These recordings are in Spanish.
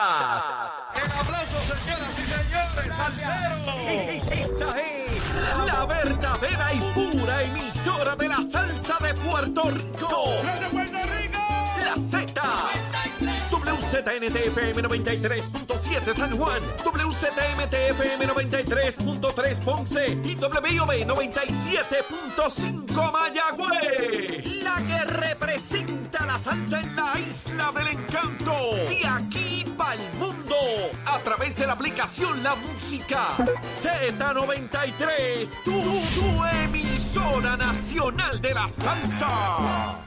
El aplauso, señoras y señores, salsero. Esta es la verdadera y pura emisora de la salsa de Puerto Rico. WZNTFM 93.7 San Juan, WZMTFM 93.3 Ponce y WIOB 97.5 Mayagüez. La que representa la salsa en la isla del encanto. De aquí para el mundo. A través de la aplicación La Música Z93. Tu, tu emisora nacional de la salsa.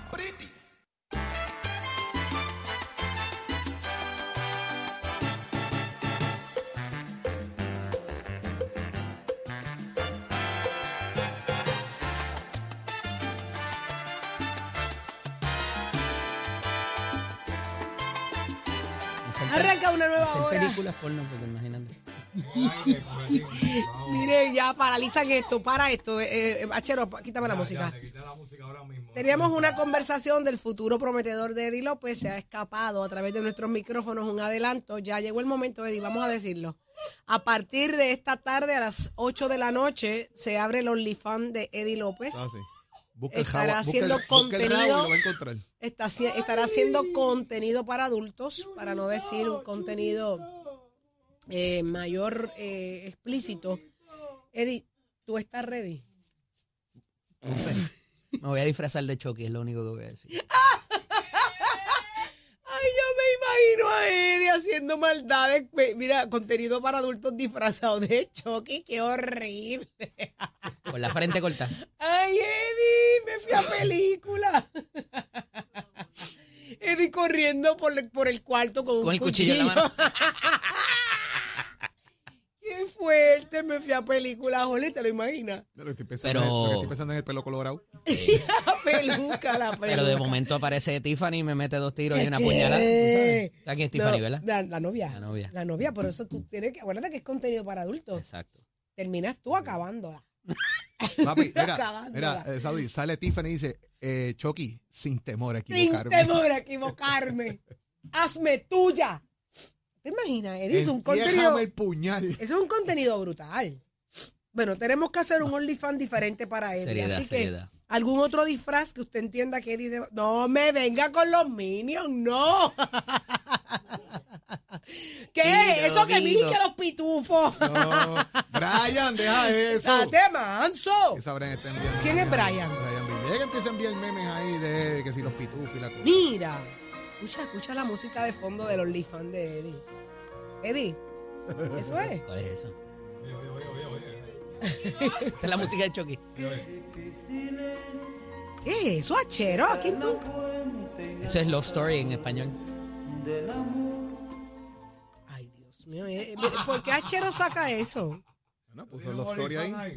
Arranca una nueva Hacer hora. películas porno, porque imagínate. Mire, ya paralizan esto, para esto. Eh, eh, Achero, quítame la música. Teníamos una conversación del futuro prometedor de Eddie López. Se ha escapado a través de nuestros micrófonos un adelanto. Ya llegó el momento, Eddie, vamos a decirlo. A partir de esta tarde a las 8 de la noche se abre el OnlyFans de Eddie López. Ah, sí. Busca el Estará haciendo el- busca el rabo y contenido. lo va a encontrar. Está, estará haciendo contenido para adultos, para no decir un contenido eh, mayor eh, explícito. Eddie, ¿tú estás ready? Me voy a disfrazar de Chucky, es lo único que voy a decir. Imagino a Eddie haciendo maldades. Mira, contenido para adultos disfrazado de Chucky, qué horrible. Con la frente corta. Ay, Eddie, me fui a película. Eddie corriendo por, el- por el cuarto con, un el cuchillo en la mano. Fuerte, me fui a película, Jole, ¿te lo imaginas? Pero estoy pensando, Pero- en, estoy pensando en el pelo colorado. La peluca, la peluca. Pero de momento aparece Tiffany y me mete dos tiros y ¿Qué? una puñalada. ¿tú sabes? ¿Sabes quién es Tiffany, No, verdad? La, la novia. La novia. La novia, por eso tú tienes que, acuérdate que es contenido para adultos. Exacto. Terminas tú acabándola. Papi, mira, Acabándola. mira eh, Saudi, sale Tiffany y dice, eh, Chucky, sin temor a Sin equivocarme. temor a equivocarme. Hazme tuya. ¿Te imaginas, Eddie? Es un contenido. El puñal. Eso es un contenido brutal. Bueno, tenemos que hacer un OnlyFans diferente para Eddie. Seriedad, así que, seriedad. algún otro disfraz que usted entienda que Eddie deba- No me venga con los Minions, no. ¿Qué? Eso que miren que los pitufos. No, Brian, deja eso. ¡Date manso! ¿Quién es. Brian? Brian Villegas que empieza a enviar memes ahí de que si los pitufos y la cosa. Mira. Escucha, escucha la música de fondo del OnlyFans de Eddie. Eddie, eso es. ¿Cuál es eso? Esa es la música de Chucky. ¿Qué es eso, achero? ¿A quién tú? Eso es Love Story en español. Ay, Dios mío. eh, eh, ¿Por qué achero saca eso? Bueno, puso los stories ahí.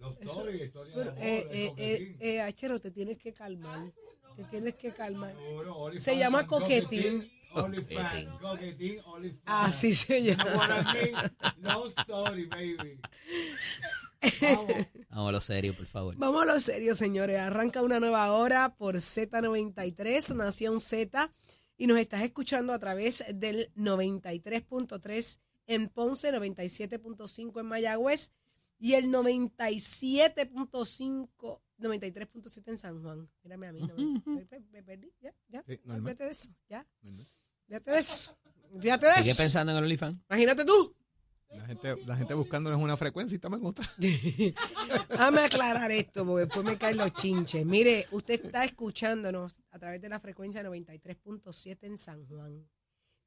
Pero, eh, eh, eh, eh, Achero, te tienes que calmar. Te tienes que calmar. Se llama coquetín. Olifan, coquetín, olifan. Así se llama. No story, baby. Vamos a lo serio, por favor. Vamos a lo serio, señores. Arranca una nueva hora por Z93, Nación Z, y nos estás escuchando a través del 93.3 en Ponce, 97.5 en Mayagüez y el 97.5, 93.7 en San Juan. Mírame a mí, no me, me- me perdí, ya, ya. Sí, normal. De eso, ya. Fíjate de eso. Fíjate de Sigue eso. pensando en el OnlyFans. Imagínate tú. La gente, la gente buscándoles una frecuencia y estamos en otra. Déjame aclarar esto, porque después me caen los chinches. Mire, usted está escuchándonos a través de la frecuencia 93.7 en San Juan.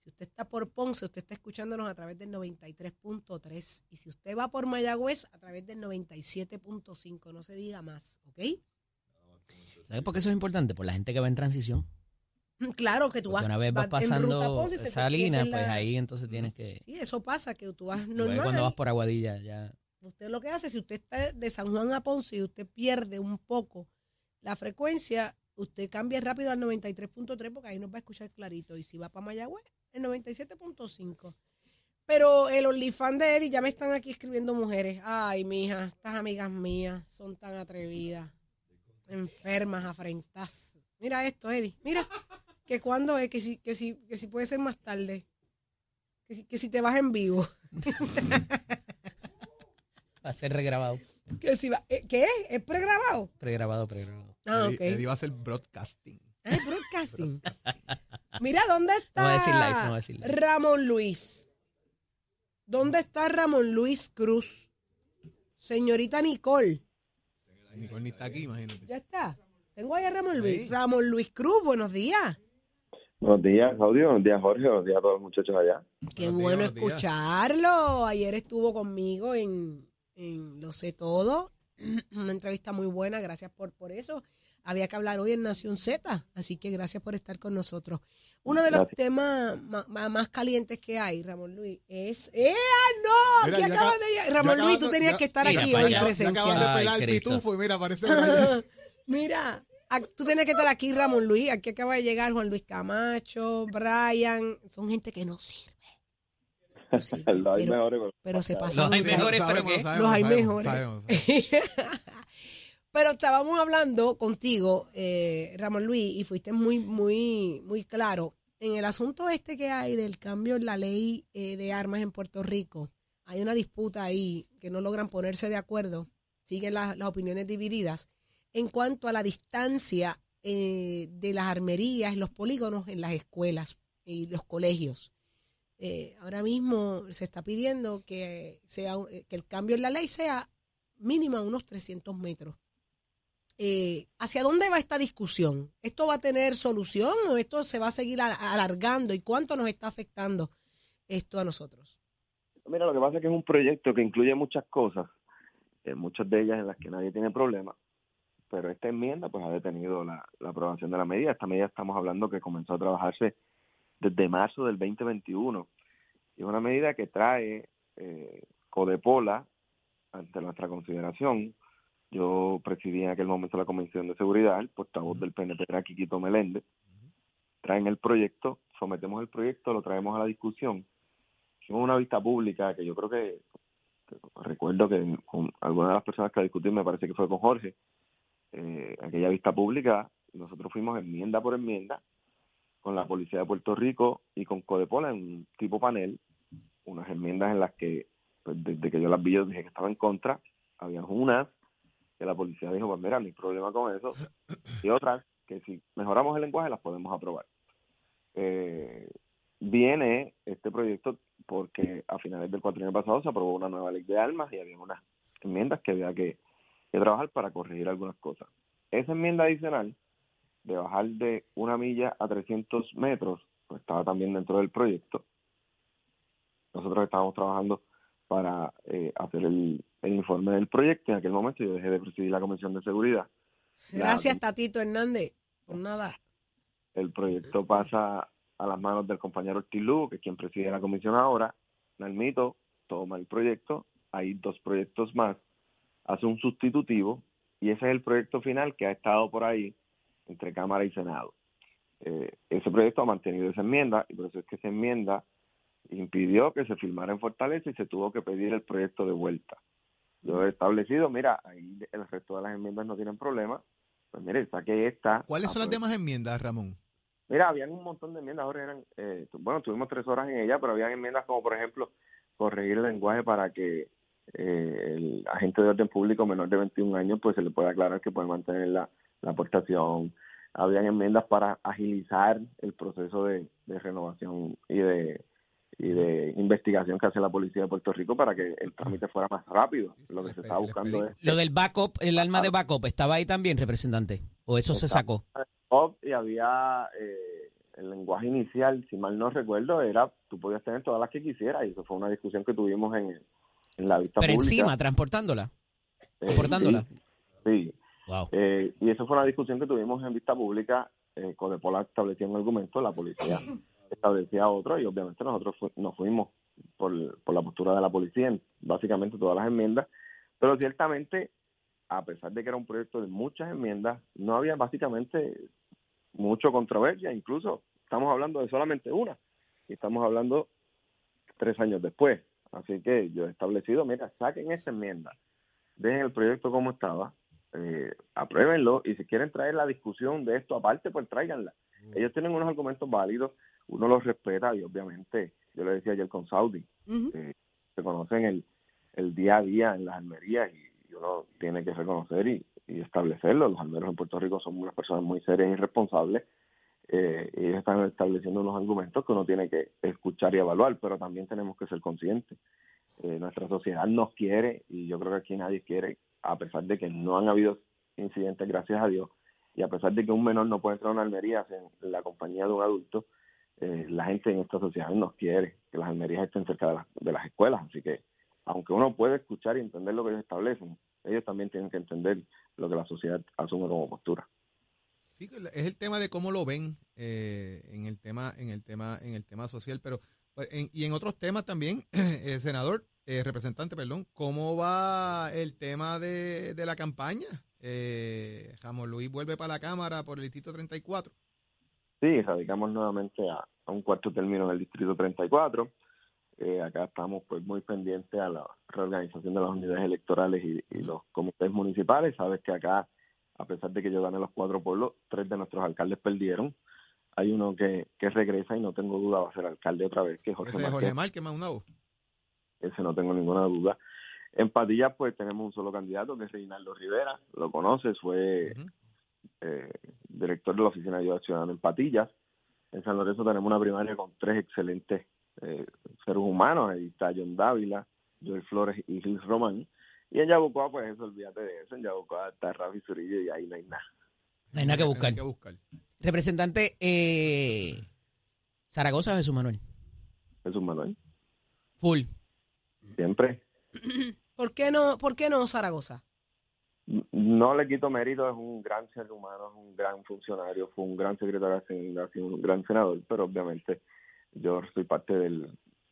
Si usted está por Ponce, usted está escuchándonos a través del 93.3. Y si usted va por Mayagüez, a través del 97.5. No se diga más, ¿ok? ¿Sabes por qué eso es importante? Por la gente que va en transición. Claro que tú Porque vas, una vez vas en pasando te esa línea, pues la- ahí entonces tienes que... Sí, eso pasa, que tú vas Luego cuando vas por Aguadilla ya... Usted lo que hace, si usted está de San Juan a Ponce y usted pierde un poco la frecuencia, usted cambia rápido al 93.3 porque ahí nos va a escuchar clarito. Y si va para Mayagüez, el 97.5. Pero el OnlyFans de Eddie, ya me están aquí escribiendo mujeres. Ay, mija, estas amigas mías son tan atrevidas, enfermas, afrentadas. Mira esto, Eddie, mira, que cuando es, que si, que si, que si puede ser más tarde. Que, que si te vas en vivo. Va a ser regrabado. Que si va, eh, ¿Qué? ¿Es pregrabado? Pregrabado, pregrabado. Ah, Eddie- ok. Eddie va a hacer broadcasting. Ah, es broadcasting. Mira, ¿dónde está No voy a decir live, no voy a decir live. Ramón Luis? ¿Dónde está Ramón Luis Cruz? Señorita Nicole. Nicole ni está aquí, imagínate. Ya está. Tengo ahí a Ramón Luis. Ramón Luis Cruz, buenos días. Buenos días, Claudio. Buenos días, Jorge. Buenos días a todos los muchachos allá. Qué Buenos bueno días. escucharlo. Ayer estuvo conmigo en, en Lo sé todo. Una entrevista muy buena, gracias por, por eso. Había que hablar hoy en Nación Z, así que gracias por estar con nosotros. Uno de los Gracias. temas ma- ma- más, calientes que hay, Ramón Luis, es... ¡Eh, no! Mira, Aquí ya acaban acaba- de Ramón Luis, tú tenías ya- que estar Mira, aquí hoy allá. Ya presencial. acaban de Ay, pelar el pitufo y mira, parece. Mira, tú tenías que estar aquí, Ramón Luis. Aquí acaba de llegar Juan Luis Camacho, Brian. Son gente que no sirve. No sirve, Los hay pero, mejores, pero- pero se Los pasan. hay un rato. mejores, pero sabemos, ¿qué? sabemos, Los hay sabemos, mejores. sabemos, sabemos. Pero estábamos hablando contigo, eh, Ramón Luis, y fuiste muy, muy, muy claro. En el asunto este que hay del cambio en la ley eh, de armas en Puerto Rico, hay una disputa ahí que no logran ponerse de acuerdo, siguen las, opiniones divididas, en cuanto a la distancia eh, de las armerías, los polígonos en las escuelas y los colegios. Eh, ahora mismo se está pidiendo que, sea, un- que el cambio en la ley sea mínimo a unos 300 metros. Eh, ¿Hacia dónde va esta discusión? ¿Esto va a tener solución o esto se va a seguir alargando? ¿Y cuánto nos está afectando esto a nosotros? Mira, lo que pasa es que es un proyecto que incluye muchas cosas, eh, muchas de ellas en las que nadie tiene problema, pero esta enmienda pues ha detenido la, la aprobación de la medida. Esta medida estamos hablando que comenzó a trabajarse desde marzo del 2021 y es una medida que trae eh, Codepola ante nuestra consideración. Yo presidí en aquel momento la Comisión de Seguridad, el portavoz del PNP era Quiquito Meléndez. Traen el proyecto, sometemos el proyecto, lo traemos a la discusión. Hicimos una vista pública que yo creo que, que recuerdo que con alguna de las personas que la discutí me parece que fue con Jorge eh, aquella vista pública nosotros fuimos enmienda por enmienda con la policía de Puerto Rico y con Codepola en un tipo panel unas enmiendas en las que pues, desde que yo las vi yo dije que estaba en contra. Había unas que la policía dijo pues mira no hay problema con eso y otras que si mejoramos el lenguaje las podemos aprobar eh, viene este proyecto porque a finales del cuatrienio pasado se aprobó una nueva ley de armas y había unas enmiendas que había que, trabajar para corregir algunas cosas. Esa enmienda adicional de bajar de una milla a 300 metros pues estaba también dentro del proyecto. Nosotros estábamos trabajando para eh, hacer el, el informe del proyecto. En aquel momento yo dejé de presidir la Comisión de Seguridad. La- Gracias, Tatito Hernández. Por nada. el proyecto pasa a las manos del compañero Ortiz Lugo, que es quien preside la comisión ahora. Nalmito toma el proyecto, hay dos proyectos más, hace un sustitutivo y ese es el proyecto final que ha estado por ahí entre Cámara y Senado. Eh, ese proyecto ha mantenido esa enmienda y por eso es que esa enmienda impidió que se firmara en Fortaleza y se tuvo que pedir el proyecto de vuelta. Yo he establecido, mira, ahí el resto de las enmiendas no tienen problema, pues mire, saqué esta. ¿Cuáles son las demás enmiendas, Ramón? Mira, habían un montón de enmiendas, ahora eran, eh, bueno, tuvimos tres horas en ella, pero habían enmiendas como, por ejemplo, corregir el lenguaje para que eh, el agente de orden público menor de 21 años, pues se le pueda aclarar que puede mantener la, la aportación. Habían enmiendas para agilizar el proceso de, de renovación y de y de investigación que hace la policía de Puerto Rico para que el trámite fuera más rápido. Lo que se está buscando es Lo del backup, el alma de backup, ¿estaba ahí también, representante? ¿O eso se sacó? Y había eh, el lenguaje inicial, si mal no recuerdo, era tú podías tener todas las que quisieras y eso fue una discusión que tuvimos en, en la vista Pero pública. encima, transportándola. Eh, portándola. Sí, sí. Wow. Eh, y eso fue una discusión que tuvimos en vista pública. Eh, Codepola establecía un argumento, la policía establecía otro y obviamente nosotros fu- nos fuimos por, por la postura de la policía en básicamente todas las enmiendas. Pero ciertamente, a pesar de que era un proyecto de muchas enmiendas, no había básicamente mucho controversia. Incluso estamos hablando de solamente una y estamos hablando tres años después. Así que yo he establecido, mira, saquen esta enmienda, dejen el proyecto como estaba, eh, apruébenlo y si quieren traer la discusión de esto aparte, pues tráiganla. Ellos tienen unos argumentos válidos, uno los respeta y obviamente, yo le decía ayer con Saudi, eh, se conocen el, el día a día en las almerías y, y uno tiene que reconocer y, y establecerlo. Los almeros en Puerto Rico son unas personas muy serias y responsables. Eh, ellos están estableciendo unos argumentos que uno tiene que escuchar y evaluar, pero también tenemos que ser conscientes. Eh, nuestra sociedad nos quiere y yo creo que aquí nadie quiere, a pesar de que no han habido incidentes, gracias a Dios, y a pesar de que un menor no puede entrar a una almería en la compañía de un adulto, eh, la gente en esta sociedad nos quiere que las almerías estén cerca de, las- de las escuelas. Así que, aunque uno puede escuchar y entender lo que ellos establecen, ellos también tienen que entender lo que la sociedad asume como postura. Sí, es el tema de cómo lo ven eh, en el tema, en el tema, en el tema social, pero pues, y en otros temas también, eh, senador, eh, representante, perdón, ¿cómo va el tema de, de la campaña? Eh, Jamón Luis vuelve para la Cámara por el Distrito 34. Sí, radicamos nuevamente a, a un cuarto término en el Distrito 34. Eh, acá estamos pues muy pendientes a la reorganización de las unidades electorales y, y los comités municipales. Sabes que acá, a pesar de que yo gané los cuatro pueblos, tres de nuestros alcaldes perdieron. Hay uno que, que regresa y no tengo duda va a ser alcalde otra vez, que es Jorge Ese es. Jorge Márquez Maunabo. ese no tengo ninguna duda. En Patillas, pues tenemos un solo candidato, que es Reinaldo Rivera, lo conoces, fue. Eh, director de la Oficina de Ayuda Ciudadana en Patillas. En San Lorenzo tenemos una primaria con tres excelentes eh, seres humanos, ahí está John Dávila, Joel Flores y Gil Román. Y en Yabucoa, pues eso, olvídate de eso, en Yabucoa está Rafi Zurillo y ahí no hay nada. No hay nada que buscar. Que buscar. Representante eh, Zaragoza o Jesús Manuel. Jesús Manuel, Full. siempre. ¿Por qué no, por qué no Zaragoza? No le quito mérito, es un gran ser humano, es un gran funcionario, fue un gran secretario de Hacienda, un gran senador, pero obviamente yo soy parte del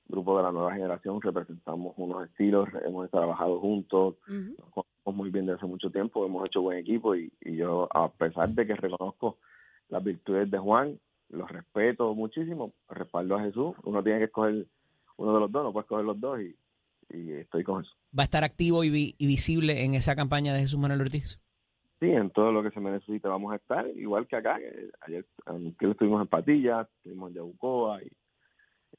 grupo de la nueva generación, representamos unos estilos, hemos trabajado juntos, Ujú. nos conocemos muy bien desde hace mucho tiempo, hemos hecho buen equipo y, y yo, a pesar de que reconozco las virtudes de Juan, los respeto muchísimo, respaldo a Jesús, uno tiene que escoger uno de los dos, no puede escoger los dos y, y estoy con Jesús. ¿Va a estar activo y, vi- y visible en esa campaña de Jesús Manuel Ortiz? Sí, en todo lo que se me necesite vamos a estar, igual que acá. ayer que estuvimos en Patilla, estuvimos en Yabucoa y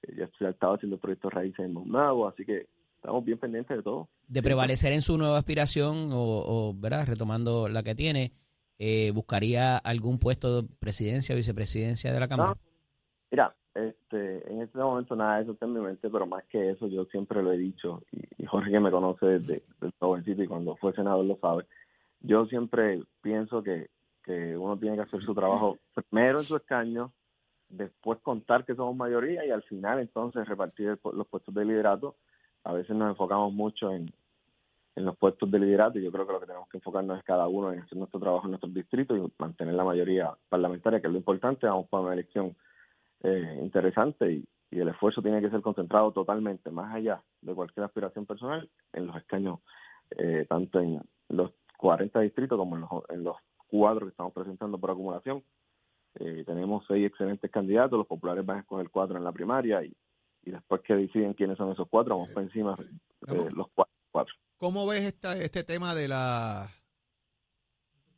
eh, ya estaba haciendo proyectos raíces en Monagua, así que estamos bien pendientes de todo. De prevalecer en su nueva aspiración o, o, ¿verdad? retomando la que tiene, eh, ¿buscaría algún puesto de presidencia o vicepresidencia de la Cámara? No, mira, este, en este momento nada de eso está en mi mente, pero más que eso yo siempre lo he dicho y, Jorge que me conoce desde, desde jovencito y cuando fue senador lo sabe. Yo siempre pienso que, que uno tiene que hacer su trabajo primero en su escaño, después contar que somos mayoría y al final entonces repartir el los puestos de liderato. A veces nos enfocamos mucho en, en los puestos de liderato y yo creo que lo que tenemos que enfocarnos es cada uno en hacer nuestro trabajo en nuestros distritos y mantener la mayoría parlamentaria, que es lo importante. Vamos para una elección eh, interesante y, y el esfuerzo tiene que ser concentrado totalmente, más allá de cualquier aspiración personal, en los escaños, eh, tanto en los 40 distritos como en los, en los cuatro que estamos presentando por acumulación. Eh, tenemos seis excelentes candidatos, los populares van a escoger cuatro en la primaria y, y después que deciden quiénes son esos cuatro, vamos por encima de Vamos. los cuatro. cuatro. ¿Cómo ves esta, este tema de la,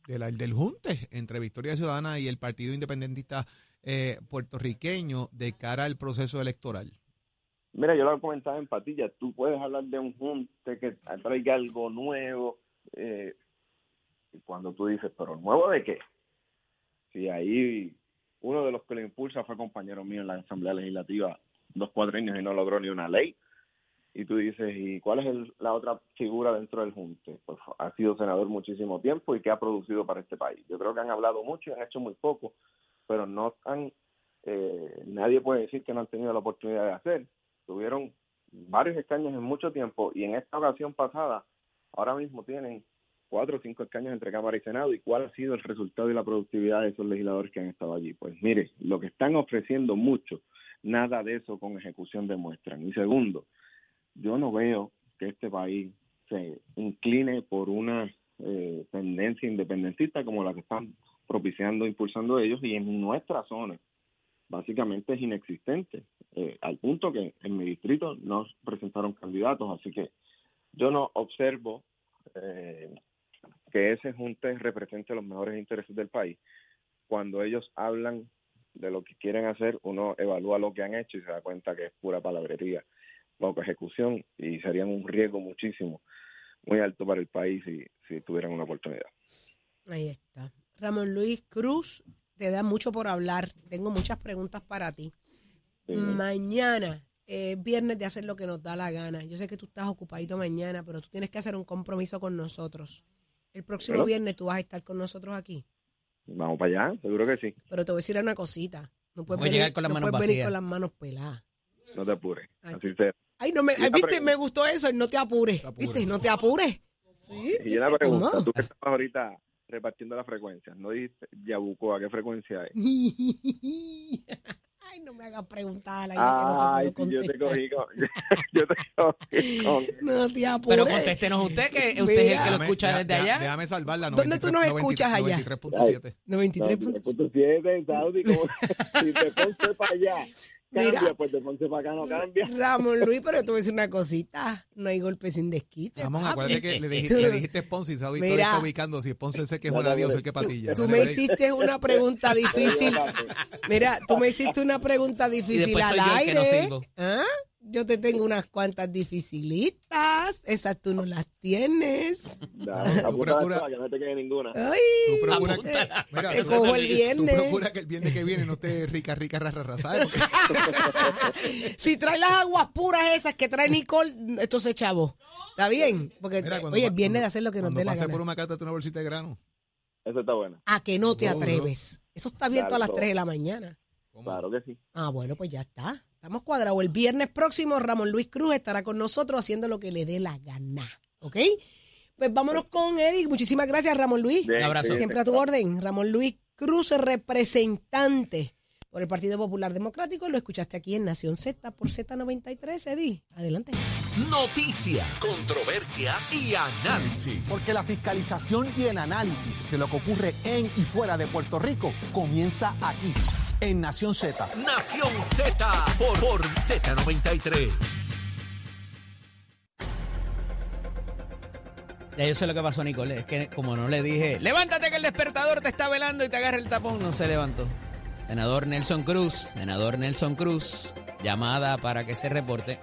de la del junte entre Victoria Ciudadana y el Partido Independentista eh, puertorriqueño de cara al proceso electoral? Mira, yo lo comentaba en Patilla, tú puedes hablar de un junte que traiga algo nuevo, eh, cuando tú dices, pero nuevo de qué? Si ahí uno de los que lo impulsa fue compañero mío en la Asamblea Legislativa dos cuadriños y no logró ni una ley. Y tú dices, ¿y cuál es el- la otra figura dentro del Junte? Pues ha sido senador muchísimo tiempo y que ha producido para este país. Yo creo que han hablado mucho y han hecho muy poco, pero no han, eh, nadie puede decir que no han tenido la oportunidad de hacer. Tuvieron varios escaños en mucho tiempo y en esta ocasión pasada, ahora mismo tienen cuatro o cinco escaños entre Cámara y Senado. ¿Y cuál ha sido el resultado y la productividad de esos legisladores que han estado allí? Pues mire, lo que están ofreciendo mucho, nada de eso con ejecución demuestran. Y segundo, yo no veo que este país se incline por una eh, tendencia independentista como la que están propiciando, impulsando ellos, y en nuestra zona básicamente es inexistente, eh, al punto que en mi distrito no presentaron candidatos, así que yo no observo eh, que ese junte represente los mejores intereses del país cuando ellos hablan de lo que quieren hacer, uno evalúa lo que han hecho y se da cuenta que es pura palabrería, poca ejecución y serían un riesgo muchísimo, muy alto para el país si, si tuvieran una oportunidad. Ahí está. Ramón Luis Cruz, te da mucho por hablar. Tengo muchas preguntas para ti. Sí. Mañana, eh, viernes de hacer lo que nos da la gana. Yo sé que tú estás ocupadito mañana, pero tú tienes que hacer un compromiso con nosotros. El próximo viernes tú vas a estar con nosotros aquí. Vamos para allá, seguro que sí, Pero te voy a decir una cosita. No puedes venir, con las no manos puedes venir con las manos peladas. no te apures, Ay, así sea. Ay, no me, ay, viste, me gustó eso, no te apures. te apures. ¿Viste? No te apures. Sí, Y una ¿viste pregunta, cómo? tú que estabas ahorita repartiendo las frecuencias, ¿no dijiste Yabucoa qué frecuencia es? Ay, no me hagas preguntar aire que no Ay, te puedo yo te cogí con, yo te cogí con No te apures. Pero contéstenos usted, que usted es el que lo Déjame- escucha deja- desde allá. Déjame salvarla. ¿Dónde tú nos escuchas allá? 93.7. 93 puntos. 93.7, Saudi, como si Ponce para allá cambia, Mira. pues de Ponce para acá no cambia. Ramón Luis, pero te voy a decir una cosita. No hay golpe sin desquite. Ramón, papi. acuérdate que le dijiste, le dijiste Ponce y Mira. está ubicando si Ponce se quejó la Dios el que patilla. Tú me hiciste una pregunta difícil. Mira, tú me hiciste una pregunta difícil al soy yo el que no aire. sirvo. ¿Ah? Yo te tengo unas cuantas dificilitas. Esas tú no las tienes. Procura- para que no te quede ninguna. Ay, Tú procura, Apúntala. mira, te tú- cojo el tú viernes. procura que el viernes que viene no esté rica, rica, rara, rara, ¿sabes? Si trae las aguas puras esas que trae Nicole, esto se chavo. ¿Está bien? Porque, Mira, cuando oye, pa- viene de hacer lo que nos dé la gana. por una carta una bolsita de grano. Eso está bueno. A que no te No, no. atreves. Eso está abierto Dale, a las todo. 3 de la mañana. ¿Cómo? Claro que sí. Ah, bueno, pues ya está. Estamos cuadrados. El viernes próximo, Ramón Luis Cruz estará con nosotros haciendo lo que le dé la gana. ¿Ok? Pues vámonos con Eddie. Muchísimas gracias, Ramón Luis. Bien, Un abrazo. Siempre a tu orden. Ramón Luis Cruz, representante por el Partido Popular Democrático. Lo escuchaste aquí en Nación Z por Z93, Eddie. Adelante. Noticias, controversias y análisis. Porque la fiscalización y el análisis de lo que ocurre en y fuera de Puerto Rico comienza aquí, en Nación Z. Nación Z por, por Z93. Ya yo sé lo que pasó, Nicole. Es que como no le dije, levántate que el despertador te está velando y te agarra el tapón, no se levantó. Senador Nelson Cruz, senador Nelson Cruz, llamada para que se reporte.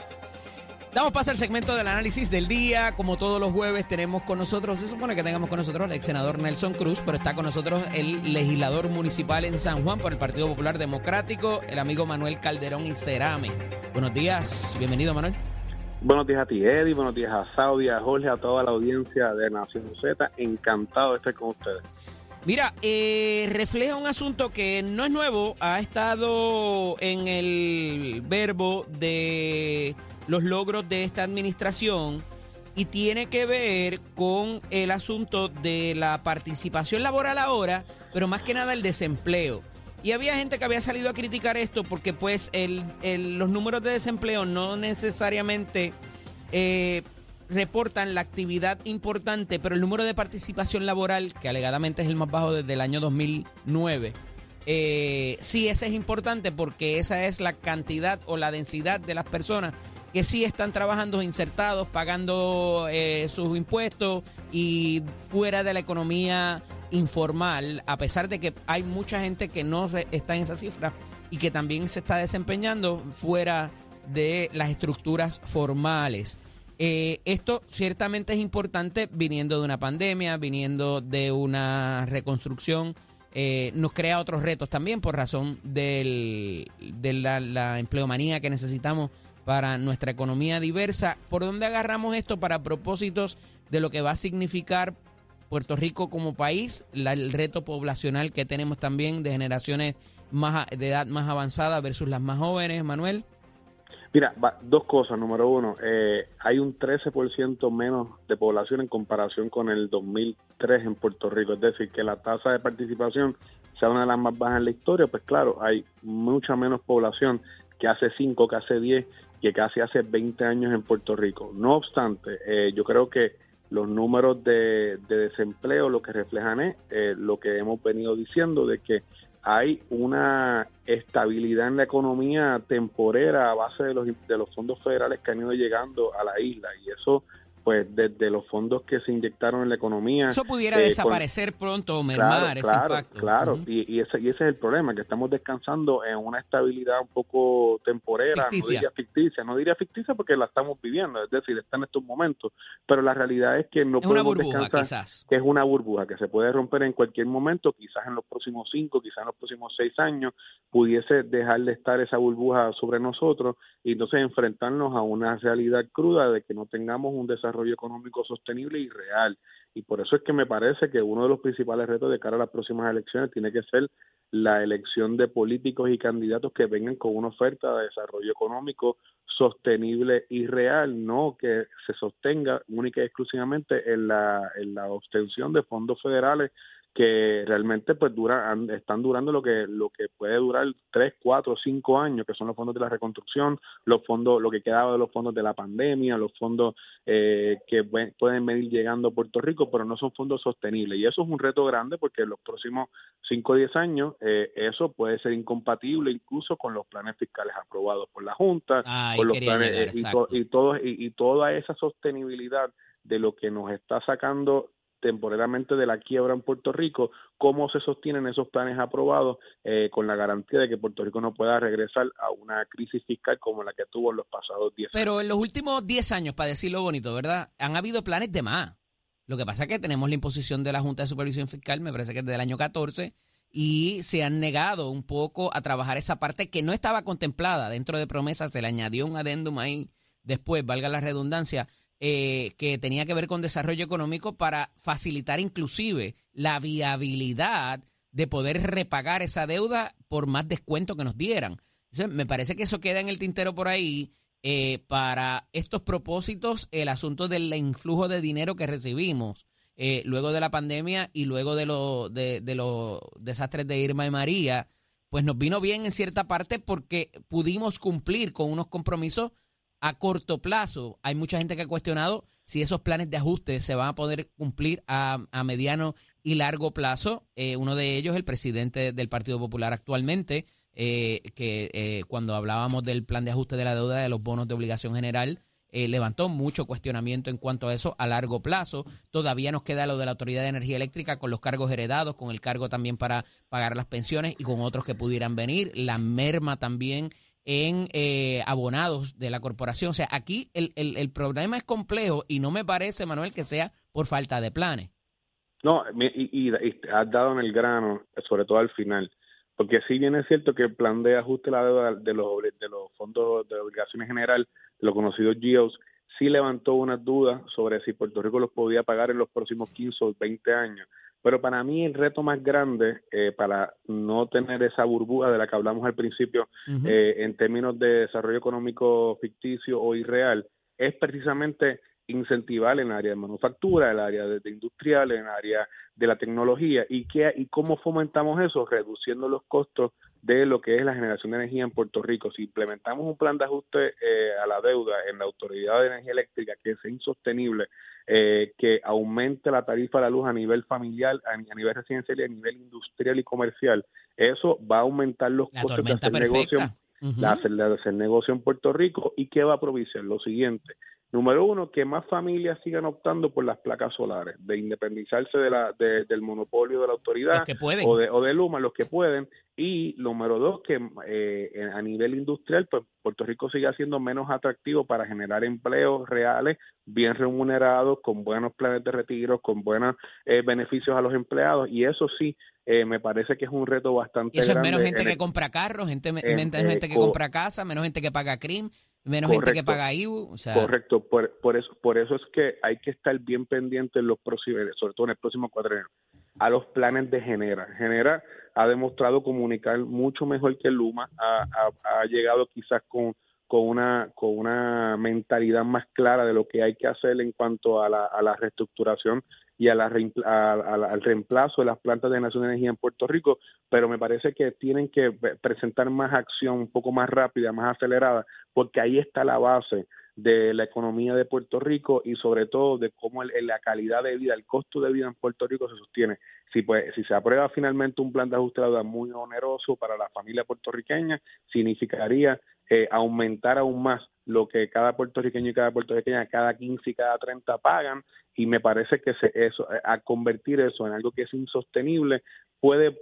Damos paso al segmento del análisis del día. Como todos los jueves tenemos con nosotros, se supone que tengamos con nosotros el ex senador Nelson Cruz, pero está con nosotros el legislador municipal en San Juan por el Partido Popular Democrático, el amigo Manuel Calderón y Cerame. Buenos días, bienvenido Manuel. Buenos días a ti, Eddie. Buenos días a Saudi, a Jorge, a toda la audiencia de Nación Z. Encantado de estar con ustedes. Mira, eh, refleja un asunto que no es nuevo, ha estado en el verbo de los logros de esta administración y tiene que ver con el asunto de la participación laboral ahora, pero más que nada el desempleo. Y había gente que había salido a criticar esto porque pues el, los números de desempleo no necesariamente eh, reportan la actividad importante, pero el número de participación laboral, que alegadamente es el más bajo desde el año 2009, eh, sí, ese es importante porque esa es la cantidad o la densidad de las personas que sí están trabajando insertados, pagando eh, sus impuestos y fuera de la economía informal, a pesar de que hay mucha gente que no está en esa cifra y que también se está desempeñando fuera de las estructuras formales. Eh, esto ciertamente es importante viniendo de una pandemia, viniendo de una reconstrucción. eh, nos crea otros retos también por razón del, de la empleomanía que necesitamos para nuestra economía diversa. ¿Por dónde agarramos esto para propósitos de lo que va a significar Puerto Rico como país, la- el reto poblacional que tenemos también de generaciones más de edad más avanzada versus las más jóvenes, Manuel? Mira, va- dos cosas. Número uno, eh, hay un 13% menos de población en comparación con el 2003 en Puerto Rico. Es decir, que la tasa de participación sea una de las más bajas en la historia. Pues claro, hay mucha menos población que hace 5, que hace 10, que casi hace 20 años en Puerto Rico. No obstante, eh, yo creo que los números de, de desempleo lo que reflejan es eh, lo que hemos venido diciendo de que hay una estabilidad en la economía temporera a base de los, de los fondos federales que han ido llegando a la isla y eso pues desde los fondos que se inyectaron en la economía. Eso pudiera eh, con- desaparecer pronto o mermar ese claro, impacto. Claro, Ujú. y, y ese, y ese es el problema, que estamos descansando en una estabilidad un poco temporera, Ficticia. no diría ficticia, no diría ficticia porque la estamos viviendo, es decir, está en estos momentos, pero la realidad es que no Es una podemos burbuja, descansar, quizás. que es una burbuja que se puede romper en cualquier momento, quizás en los próximos cinco, quizás en los próximos seis años, pudiese dejar de estar esa burbuja sobre nosotros y entonces enfrentarnos a una realidad cruda de que no tengamos un desarrollo económico sostenible y real. Y por eso es que me parece que uno de los principales retos de cara a las próximas elecciones tiene que ser la elección de políticos y candidatos que vengan con una oferta de desarrollo económico sostenible y real, no que se sostenga única y exclusivamente en la, en la obtención de fondos federales que realmente pues dura, han- están durando lo que lo que puede durar tres, cuatro, cinco años, que son los fondos de la reconstrucción, los fondos, lo que quedaba de los fondos de la pandemia, los fondos eh, que pueden venir llegando a Puerto Rico, pero no son fondos sostenibles. Y eso es un reto grande porque en los próximos cinco o diez años eh, eso puede ser incompatible incluso con los planes fiscales aprobados por la Junta, Ahí con los planes llegar, eh, y, to- y todo y, y toda esa sostenibilidad de lo que nos está sacando temporalmente de la quiebra en Puerto Rico, cómo se sostienen esos planes aprobados eh, con la garantía de que Puerto Rico no pueda regresar a una crisis fiscal como la que tuvo en los pasados 10 años. Pero en los últimos 10 años, para decirlo bonito, ¿verdad? Han habido planes de más. Lo que pasa es que tenemos la imposición de la Junta de Supervisión Fiscal, me parece que es del año 14, y se han negado un poco a trabajar esa parte que no estaba contemplada dentro de promesas, se le añadió un adendum ahí después, valga la redundancia, eh, que tenía que ver con desarrollo económico para facilitar inclusive la viabilidad de poder repagar esa deuda por más descuento que nos dieran. Entonces, me parece que eso queda en el tintero por ahí eh, para estos propósitos, el asunto del influjo de dinero que recibimos eh, luego de la pandemia y luego de, de los desastres de Irma y María, pues nos vino bien en cierta parte porque pudimos cumplir con unos compromisos a corto plazo. Hay mucha gente que ha cuestionado si esos planes de ajuste se van a poder cumplir a, a mediano y largo plazo. Eh, uno de ellos, el presidente del Partido Popular actualmente, eh, que eh, cuando hablábamos del plan de ajuste de la deuda de los bonos de obligación general, eh, levantó mucho cuestionamiento en cuanto a eso a largo plazo. Todavía nos queda lo de la Autoridad de Energía Eléctrica con los cargos heredados, con el cargo también para pagar las pensiones y con otros que pudieran venir. La merma también en eh, abonados de la corporación. O sea, aquí el, el, el problema es complejo y no me parece, Manuel, que sea por falta de planes. No, y, y, y has dado en el grano, sobre todo al final, porque si bien es cierto que el plan de ajuste de la deuda de los, de los fondos de obligaciones general, los conocidos GIOs, sí levantó unas dudas sobre si Puerto Rico los podía pagar en los próximos 15 o 20 años. Pero para mí el reto más grande eh, para no tener esa burbuja de la que hablamos al principio eh, en términos de desarrollo económico ficticio o irreal es precisamente incentivar en el área de manufactura, en el área de, de industrial, en el área de la tecnología y qué y cómo fomentamos eso reduciendo los costos de lo que es la generación de energía en Puerto Rico. Si implementamos un plan de ajuste eh, a la deuda en la Autoridad de Energía Eléctrica que sea insostenible, eh, que aumente la tarifa de la luz a nivel familiar, a, a nivel residencial y a nivel industrial y comercial, eso va a aumentar los La costos de hacer negocio de hacer, de hacer negocio en Puerto Rico. Y qué va a propiciar lo siguiente. Número uno, que más familias sigan optando por las placas solares, de independizarse de la, de- del monopolio de la autoridad Los que pueden. o de, o de Luma, los que pueden. Y número dos, que eh, a nivel industrial, pues Puerto Rico siga siendo menos atractivo para generar empleos reales, bien remunerados, con buenos planes de retiro, con buenos eh, beneficios a los empleados. Y eso sí, eh, me parece que es un reto bastante Y eso es menos gente en que el- compra carros, gente, eh, gente que co- compra casa, menos gente que paga CRIM, menos gente que paga IBU. O sea, Correcto, por, por eso por eso es que hay que estar bien pendiente en los próximos, sobre todo en el próximo cuadrenio, a los planes de Genera. Genera ha demostrado comunicar mucho mejor que Luma, ha, ha- ha llegado quizás con con una con una mentalidad más clara de lo que hay que hacer en cuanto a la, a la reestructuración y a la a- al reemplazo de las plantas de generación de energía en Puerto Rico, pero me parece que tienen que pe- presentar más acción un poco más rápida, más acelerada, porque ahí está la base de la economía de Puerto Rico y sobre todo de cómo el- la calidad de vida, el costo de vida en Puerto Rico se sostiene. Si, pues, si se aprueba finalmente un plan de ajuste de deuda muy oneroso para la familia puertorriqueña, significaría eh, aumentar aún más lo que cada puertorriqueño y cada puertorriqueña, cada 15 y cada 30 pagan, y me parece que se, eso, a convertir eso en algo que es insostenible puede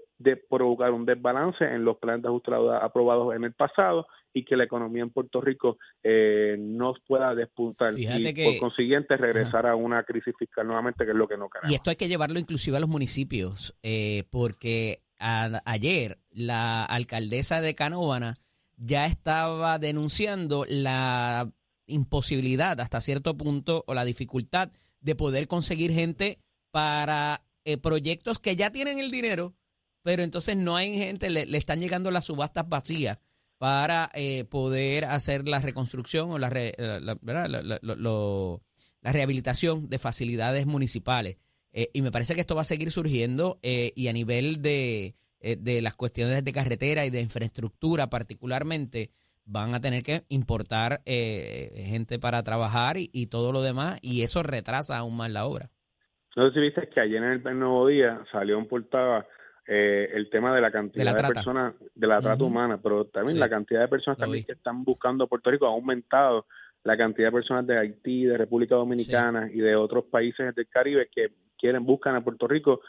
provocar un desbalance en los planes de ajuste aprobados en el pasado y que la economía en Puerto Rico eh, no pueda despuntar y por consiguiente regresar a una crisis fiscal nuevamente, que es lo que no queremos. Y esto hay que llevarlo inclusive a los municipios, eh, porque ayer la alcaldesa de Canóvana ya estaba denunciando la imposibilidad hasta cierto punto o la dificultad de poder conseguir gente para eh, proyectos que ya tienen el dinero, pero entonces no hay gente, le, están llegando las subastas vacías para eh, poder hacer la reconstrucción o la, la, rehabilitación de facilidades municipales. Eh, y me parece que esto va a seguir surgiendo y a nivel de, de las cuestiones de carretera y de infraestructura particularmente, van a tener que importar gente para trabajar y, todo lo demás y eso retrasa aún más la obra. No sé si viste que ayer en el, Nuevo Día salió en portada eh, el tema de la cantidad de, personas, de la trata humana, pero también la cantidad de personas también que están buscando Puerto Rico ha aumentado la cantidad de personas de Haití, de República Dominicana y de otros países del Caribe que quieren, buscan a Puerto Rico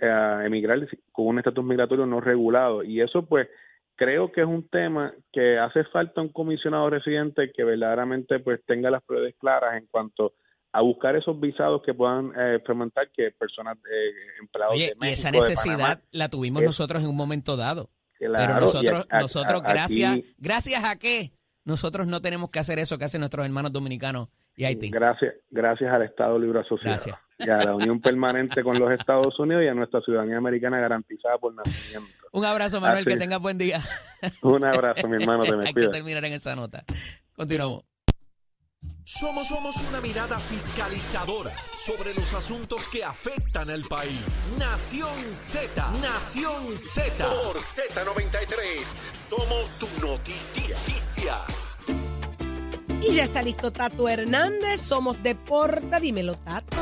a emigrar con un estatus migratorio no regulado. Y eso pues creo que es un tema que hace falta un comisionado residente que verdaderamente pues tenga las pruebas claras en cuanto a buscar esos visados que puedan eh, fomentar que personas eh, empleados de México, y esa necesidad la tuvimos nosotros en un momento dado. Pero nosotros nosotros gracias gracias a qué nosotros no tenemos que hacer eso que hacen nuestros hermanos dominicanos y Haití. Gracias gracias al Estado Libre Asociado y a la unión permanente con los Estados Unidos y a nuestra ciudadanía americana garantizada por nacimiento. Un abrazo Manuel que tengas buen día. Un abrazo mi hermano te me hay que terminar en esa nota. Continuamos somos, somos una mirada fiscalizadora sobre los asuntos que afectan al país. Nación Z, Nación Z. Por Z93, somos su noticia. Y ya está listo Tato Hernández, somos Deporta, dímelo Tato.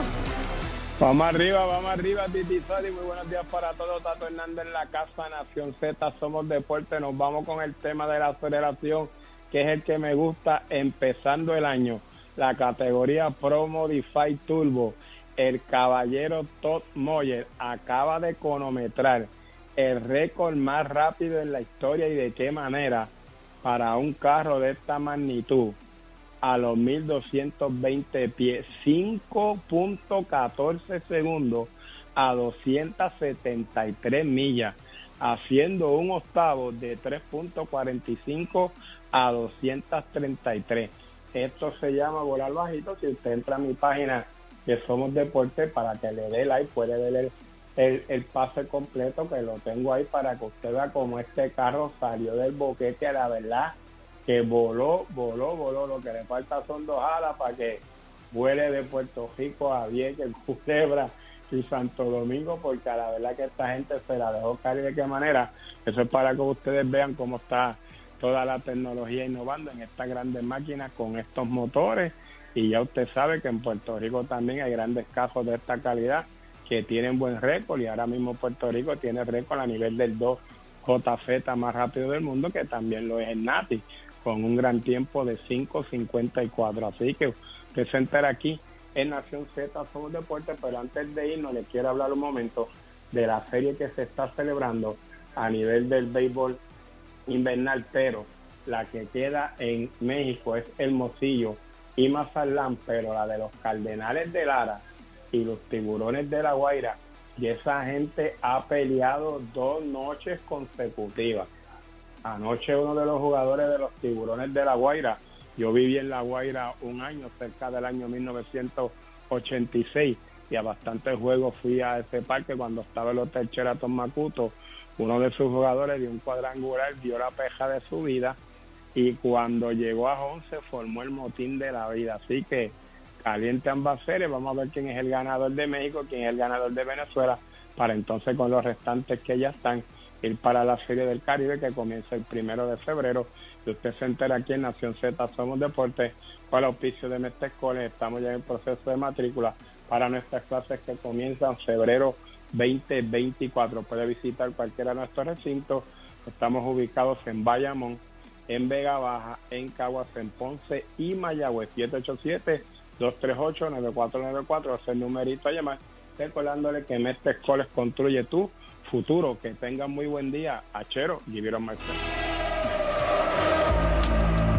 Vamos arriba, vamos arriba, Titi Sadi. Muy buenos días para todos. Tato Hernández en la casa Nación Z, somos deporte. Nos vamos con el tema de la aceleración, que es el que me gusta empezando el año la categoría Pro Modify Turbo, el caballero Todd Moyer acaba de cronometrar el récord más rápido en la historia y de qué manera para un carro de esta magnitud a los 1220 pies, 5.14 segundos a 273 millas, haciendo un octavo de 3.45 a 233. Esto se llama volar bajito. Si usted entra a mi página que Somos Deporte para que le dé like, puede ver el, el, pase completo que lo tengo ahí para que usted vea cómo este carro salió del boquete a la verdad que voló, voló, voló. Lo que le falta son dos alas para que vuele de Puerto Rico a Vieques, Culebra y Santo Domingo, porque a la verdad que esta gente se la dejó caer de qué manera. Eso es para que ustedes vean cómo está toda la tecnología innovando en estas grandes máquinas con estos motores. Y ya usted sabe que en Puerto Rico también hay grandes casos de esta calidad que tienen buen récord y ahora mismo Puerto Rico tiene récord a nivel del 2 JZ más rápido del mundo que también lo es el Nati con un gran tiempo de 5.54 así que usted se aquí en Nación Z Somos Deportes pero antes de irnos le quiero hablar un momento de la serie que se está celebrando a nivel del béisbol invernal, pero la que queda en México es Hermosillo y Mazatlán, pero la de los Cardenales de Lara y los Tiburones de La Guaira, y esa gente ha peleado dos noches consecutivas. Anoche uno de los jugadores de los Tiburones de La Guaira, yo viví en La Guaira un año, cerca del año 1986, y a bastantes juegos fui a ese parque cuando estaba el Hotel Sheraton Macuto uno de sus jugadores dio un cuadrangular, dio la peja de su vida y cuando llegó a 11 formó el motín de la vida. Así que caliente ambas series, vamos a ver quién es el ganador de México, quién es el ganador de Venezuela, para entonces con los restantes que ya están ir para la Serie del Caribe que comienza el primero de febrero. Y usted se entera aquí en Nación Z Somos Deportes con el auspicio de Mestre Estamos ya en proceso de matrícula para nuestras clases que comienzan febrero 2024. Puede visitar cualquiera de nuestros recintos. Estamos ubicados en Bayamón, en Vega Baja, en Caguas, en Ponce y Mayagüez. 787-238-9494 es el numerito a llamar. Recordándole que Mestre Coles construye tu futuro. Que tengan muy buen día. Achero, Givieron Marcelo.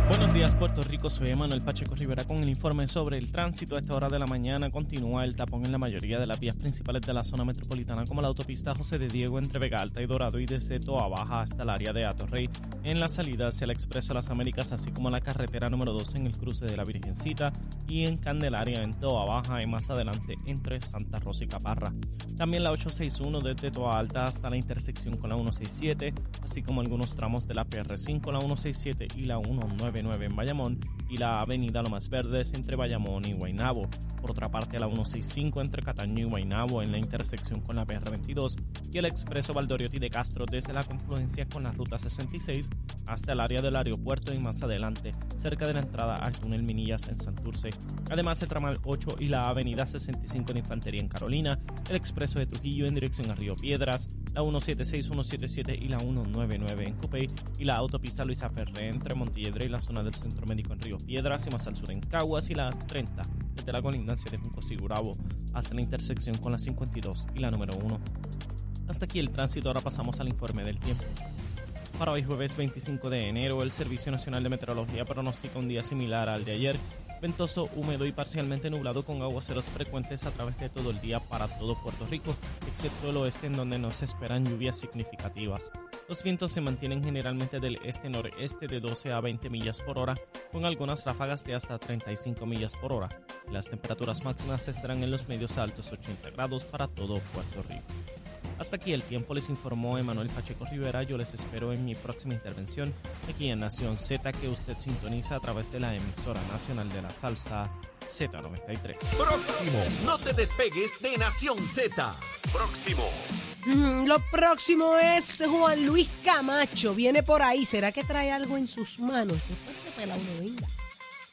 Buenos días, Puerto Rico. Soy Emanuel Pacheco Rivera con el informe sobre el tránsito. A esta hora de la mañana continúa el tapón en la mayoría de las vías principales de la zona metropolitana, como la autopista José de Diego entre Vega Alta y Dorado y desde Toa Baja hasta el área de Atorrey, en la salida hacia el Expreso Las Américas, así como la carretera número 2 en el cruce de la Virgencita y en Candelaria en Toa Baja y más adelante entre Santa Rosa y Caparra. También la 861 desde Toa Alta hasta la intersección con la 167, así como algunos tramos de la PR5, la 167 y la 199 en Bayamón y la avenida Lomas Verdes entre Bayamón y Guaynabo. Por otra parte, la 165 entre Cataño y Guaynabo en la intersección con la PR22 y el expreso Valdoriotti de Castro desde la confluencia con la ruta 66 hasta el área del aeropuerto y más adelante, cerca de la entrada al túnel Minillas en Santurce. Además, el tramal 8 y la avenida 65 de Infantería en Carolina, el expreso de Trujillo en dirección a Río Piedras, la 176, 177 y la 199 en Copey y la autopista Luisa Ferré entre Montelledre y la zona del Centro Médico en Río Piedras y más al sur en Caguas y la 30 desde la colindancia de Junco Sigurabo hasta la intersección con la 52 y la número 1. Hasta aquí el tránsito, ahora pasamos al informe del tiempo. Para hoy jueves 25 de enero, el Servicio Nacional de Meteorología pronostica un día similar al de ayer, ventoso, húmedo y parcialmente nublado con aguaceros frecuentes a través de todo el día para todo Puerto Rico, excepto el oeste en donde no se esperan lluvias significativas. Los vientos se mantienen generalmente del este-noreste de 12 a 20 millas por hora, con algunas ráfagas de hasta 35 millas por hora. Las temperaturas máximas estarán en los medios altos 80 grados para todo Puerto Rico. Hasta aquí el tiempo, les informó Emanuel Pacheco Rivera. Yo les espero en mi próxima intervención aquí en Nación Z, que usted sintoniza a través de la emisora nacional de la salsa Z93. Próximo, no te despegues de Nación Z. Próximo. Mm, lo próximo es Juan Luis Camacho. Viene por ahí. ¿Será que trae algo en sus manos? Después que pela uno venga.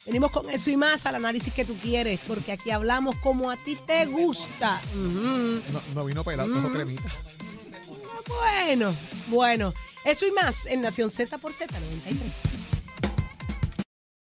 Venimos con eso y más al análisis que tú quieres, porque aquí hablamos como a ti te gusta. Ujú. No, no vino pelado, no cremita. Bueno, bueno. Eso y más en Nación Z por Z93.